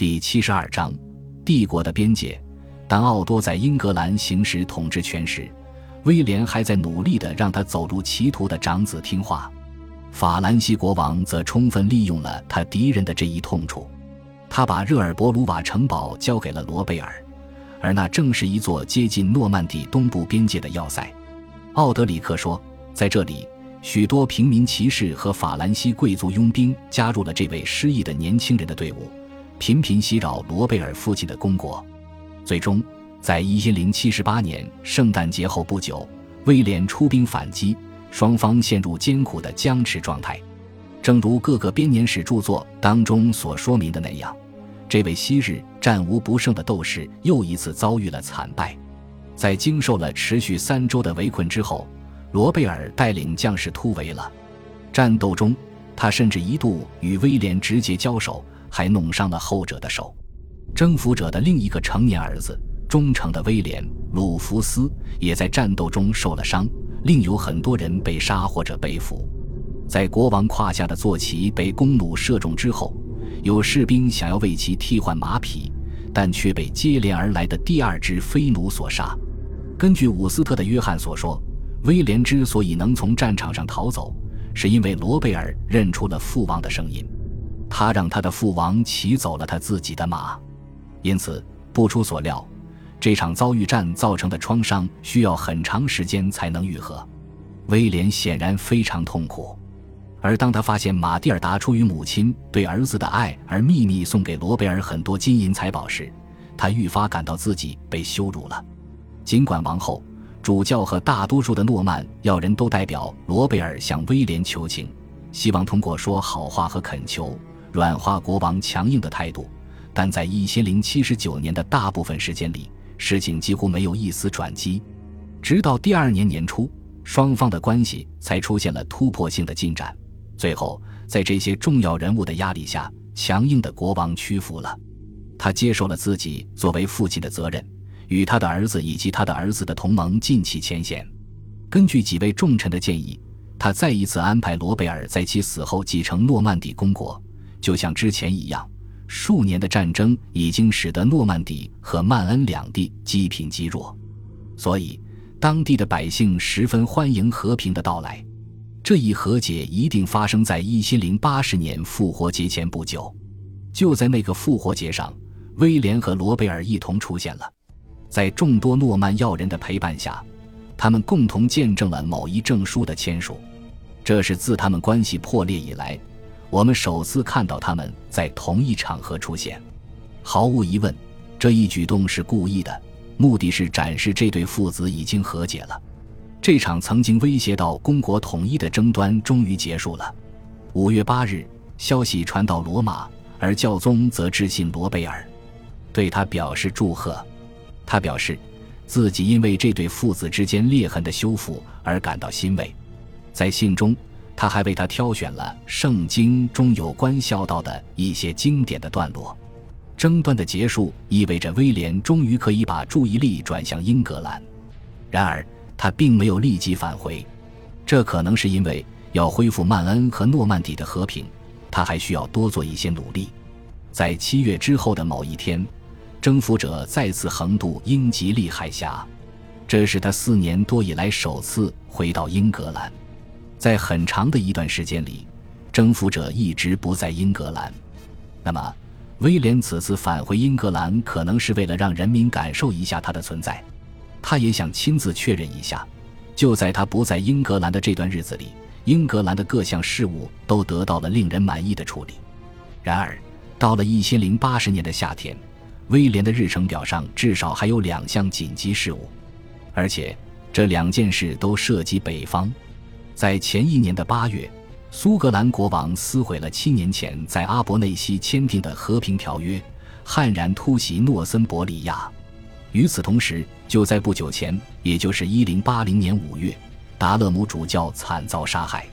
第七十二章，帝国的边界。当奥多在英格兰行使统治权时，威廉还在努力的让他走入歧途的长子听话。法兰西国王则充分利用了他敌人的这一痛处，他把热尔伯鲁瓦城堡交给了罗贝尔，而那正是一座接近诺曼底东部边界的要塞。奥德里克说，在这里。许多平民骑士和法兰西贵族佣兵加入了这位失意的年轻人的队伍，频频袭扰罗贝尔父亲的公国。最终，在一零七八年圣诞节后不久，威廉出兵反击，双方陷入艰苦的僵持状态。正如各个编年史著作当中所说明的那样，这位昔日战无不胜的斗士又一次遭遇了惨败。在经受了持续三周的围困之后。罗贝尔带领将士突围了，战斗中，他甚至一度与威廉直接交手，还弄伤了后者的手。征服者的另一个成年儿子，忠诚的威廉·鲁弗斯，也在战斗中受了伤。另有很多人被杀或者被俘。在国王胯下的坐骑被弓弩射中之后，有士兵想要为其替换马匹，但却被接连而来的第二只飞弩所杀。根据伍斯特的约翰所说。威廉之所以能从战场上逃走，是因为罗贝尔认出了父王的声音，他让他的父王骑走了他自己的马，因此不出所料，这场遭遇战造成的创伤需要很长时间才能愈合。威廉显然非常痛苦，而当他发现马蒂尔达出于母亲对儿子的爱而秘密送给罗贝尔很多金银财宝时，他愈发感到自己被羞辱了。尽管王后。主教和大多数的诺曼要人都代表罗贝尔向威廉求情，希望通过说好话和恳求软化国王强硬的态度。但在一千零七十九年的大部分时间里，事情几乎没有一丝转机。直到第二年年初，双方的关系才出现了突破性的进展。最后，在这些重要人物的压力下，强硬的国王屈服了，他接受了自己作为父亲的责任。与他的儿子以及他的儿子的同盟尽弃前嫌。根据几位重臣的建议，他再一次安排罗贝尔在其死后继承诺曼底公国。就像之前一样，数年的战争已经使得诺曼底和曼恩两地积贫积弱，所以当地的百姓十分欢迎和平的到来。这一和解一定发生在一千零八十年复活节前不久。就在那个复活节上，威廉和罗贝尔一同出现了。在众多诺曼要人的陪伴下，他们共同见证了某一证书的签署。这是自他们关系破裂以来，我们首次看到他们在同一场合出现。毫无疑问，这一举动是故意的，目的是展示这对父子已经和解了。这场曾经威胁到公国统一的争端终于结束了。五月八日，消息传到罗马，而教宗则致信罗贝尔，对他表示祝贺。他表示，自己因为这对父子之间裂痕的修复而感到欣慰。在信中，他还为他挑选了圣经中有关孝道的一些经典的段落。争端的结束意味着威廉终于可以把注意力转向英格兰。然而，他并没有立即返回，这可能是因为要恢复曼恩和诺曼底的和平，他还需要多做一些努力。在七月之后的某一天。征服者再次横渡英吉利海峡，这是他四年多以来首次回到英格兰。在很长的一段时间里，征服者一直不在英格兰。那么，威廉此次返回英格兰，可能是为了让人民感受一下他的存在。他也想亲自确认一下，就在他不在英格兰的这段日子里，英格兰的各项事务都得到了令人满意的处理。然而，到了一千零八十年的夏天。威廉的日程表上至少还有两项紧急事务，而且这两件事都涉及北方。在前一年的八月，苏格兰国王撕毁了七年前在阿伯内西签订的和平条约，悍然突袭诺森伯里亚。与此同时，就在不久前，也就是一零八零年五月，达勒姆主教惨遭杀害。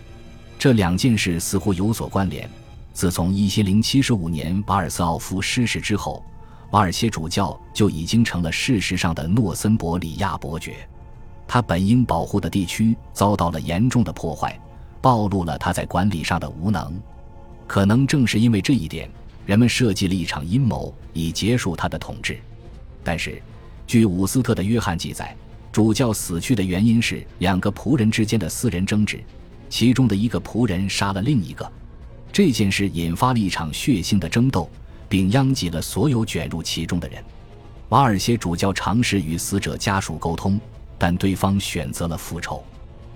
这两件事似乎有所关联。自从一千零七十五年瓦尔斯奥夫失势之后。瓦尔切主教就已经成了事实上的诺森伯里亚伯爵，他本应保护的地区遭到了严重的破坏，暴露了他在管理上的无能。可能正是因为这一点，人们设计了一场阴谋，以结束他的统治。但是，据伍斯特的约翰记载，主教死去的原因是两个仆人之间的私人争执，其中的一个仆人杀了另一个。这件事引发了一场血腥的争斗，并殃及了所有卷入其中的人。瓦尔谢主教尝试与死者家属沟通，但对方选择了复仇。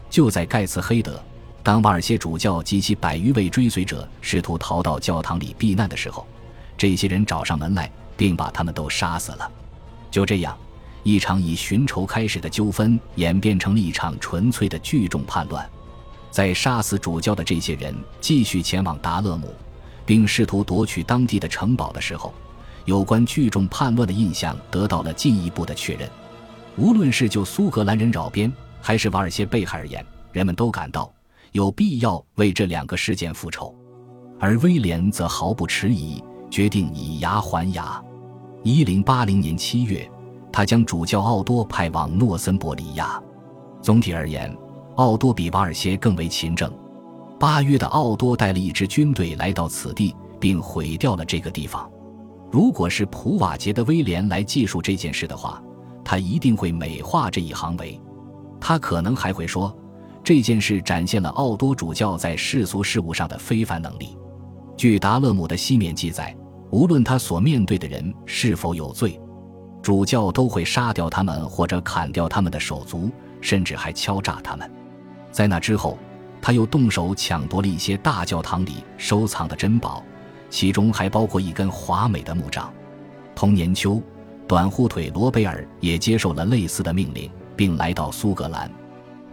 就在盖茨黑德。当瓦尔谢主教及其百余位追随者试图逃到教堂里避难的时候，这些人找上门来，并把他们都杀死了。就这样，一场以寻仇开始的纠纷演变成了一场纯粹的聚众叛乱。在杀死主教的这些人继续前往达勒姆，并试图夺取当地的城堡的时候，有关聚众叛乱的印象得到了进一步的确认。无论是就苏格兰人扰边，还是瓦尔谢被害而言，人们都感到。有必要为这两个事件复仇，而威廉则毫不迟疑，决定以牙还牙。一零八零年七月，他将主教奥多派往诺森伯里亚。总体而言，奥多比瓦尔谢更为勤政。八月的奥多带了一支军队来到此地，并毁掉了这个地方。如果是普瓦捷的威廉来记述这件事的话，他一定会美化这一行为。他可能还会说。这件事展现了奥多主教在世俗事务上的非凡能力。据达勒姆的西面记载，无论他所面对的人是否有罪，主教都会杀掉他们或者砍掉他们的手足，甚至还敲诈他们。在那之后，他又动手抢夺了一些大教堂里收藏的珍宝，其中还包括一根华美的木杖。同年秋，短裤腿罗贝尔也接受了类似的命令，并来到苏格兰。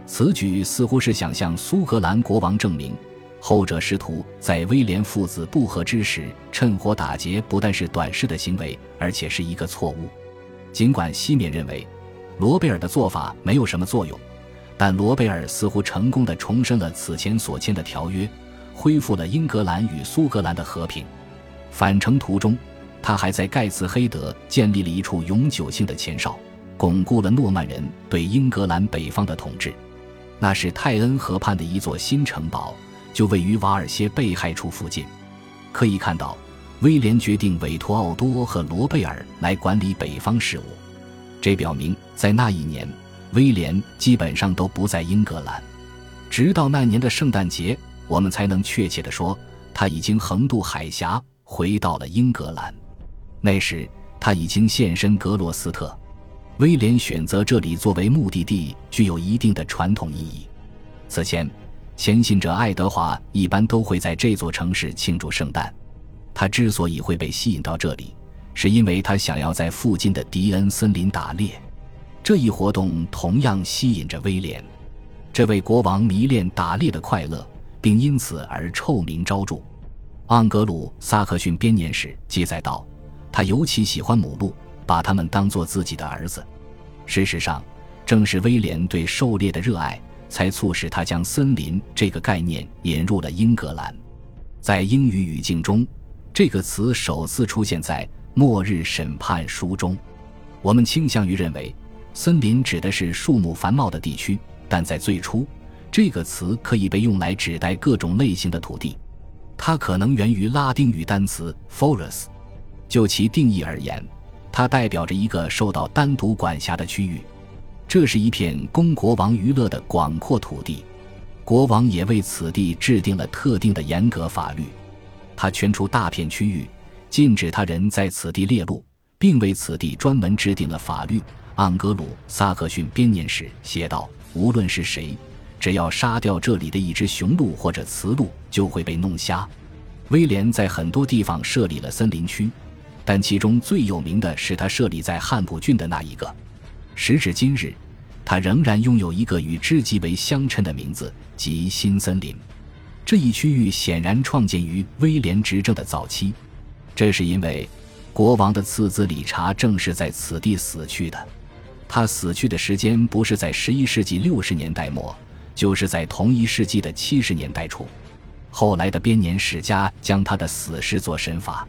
此举似乎是想向苏格兰国王证明，后者试图在威廉父子不和之时趁火打劫，不但是短视的行为，而且是一个错误。尽管西面认为罗贝尔的做法没有什么作用，但罗贝尔似乎成功的重申了此前所签的条约，恢复了英格兰与苏格兰的和平。返程途中，他还在盖茨黑德建立了一处永久性的前哨，巩固了诺曼人对英格兰北方的统治。那是泰恩河畔的一座新城堡，就位于瓦尔谢被害处附近。可以看到，威廉决定委托奥多和罗贝尔来管理北方事务。这表明，在那一年，威廉基本上都不在英格兰。直到那年的圣诞节，我们才能确切地说，他已经横渡海峡回到了英格兰。那时，他已经现身格罗斯特。威廉选择这里作为目的地，具有一定的传统意义。此前，前信者爱德华一般都会在这座城市庆祝圣诞。他之所以会被吸引到这里，是因为他想要在附近的迪恩森林打猎。这一活动同样吸引着威廉。这位国王迷恋打猎的快乐，并因此而臭名昭著。盎格鲁撒克逊编年史记载道，他尤其喜欢母鹿。把他们当做自己的儿子。事实上，正是威廉对狩猎的热爱，才促使他将森林这个概念引入了英格兰。在英语语境中，这个词首次出现在《末日审判》书中。我们倾向于认为，森林指的是树木繁茂的地区，但在最初，这个词可以被用来指代各种类型的土地。它可能源于拉丁语单词 forest。就其定义而言。它代表着一个受到单独管辖的区域，这是一片供国王娱乐的广阔土地，国王也为此地制定了特定的严格法律。他圈出大片区域，禁止他人在此地猎鹿，并为此地专门制定了法律。盎格鲁撒克逊编年史写道：“无论是谁，只要杀掉这里的一只雄鹿或者雌鹿，就会被弄瞎。”威廉在很多地方设立了森林区。但其中最有名的是他设立在汉普郡的那一个。时至今日，他仍然拥有一个与之极为相称的名字，即新森林。这一区域显然创建于威廉执政的早期，这是因为国王的次子理查正是在此地死去的。他死去的时间不是在十一世纪六十年代末，就是在同一世纪的七十年代初。后来的编年史家将他的死时做神法，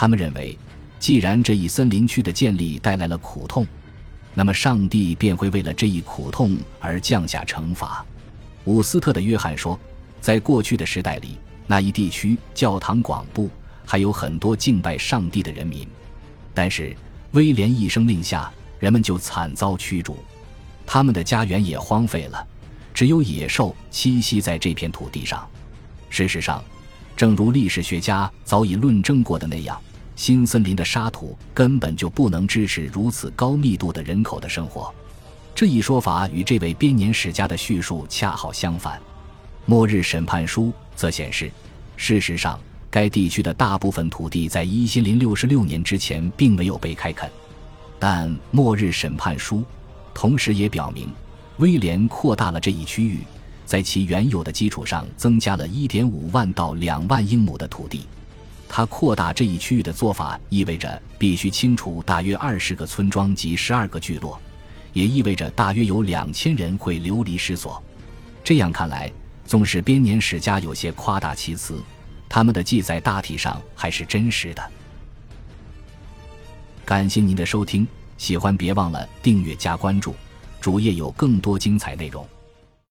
他们认为。既然这一森林区的建立带来了苦痛，那么上帝便会为了这一苦痛而降下惩罚。伍斯特的约翰说，在过去的时代里，那一地区教堂广布，还有很多敬拜上帝的人民。但是威廉一声令下，人们就惨遭驱逐，他们的家园也荒废了，只有野兽栖息在这片土地上。事实上，正如历史学家早已论证过的那样，新森林的沙土根本就不能支持如此高密度的人口的生活。这一说法与这位编年史家的叙述恰好相反。《末日审判书》则显示，事实上，该地区的大部分土地在一千零六十六年之前并没有被开垦。但《末日审判书》同时也表明，威廉扩大了这一区域。在其原有的基础上，增加了1.5万到2万英亩的土地。他扩大这一区域的做法，意味着必须清除大约20个村庄及12个聚落，也意味着大约有2000人会流离失所。这样看来，纵使编年史家有些夸大其词，他们的记载大体上还是真实的。感谢您的收听，喜欢别忘了订阅加关注，主页有更多精彩内容。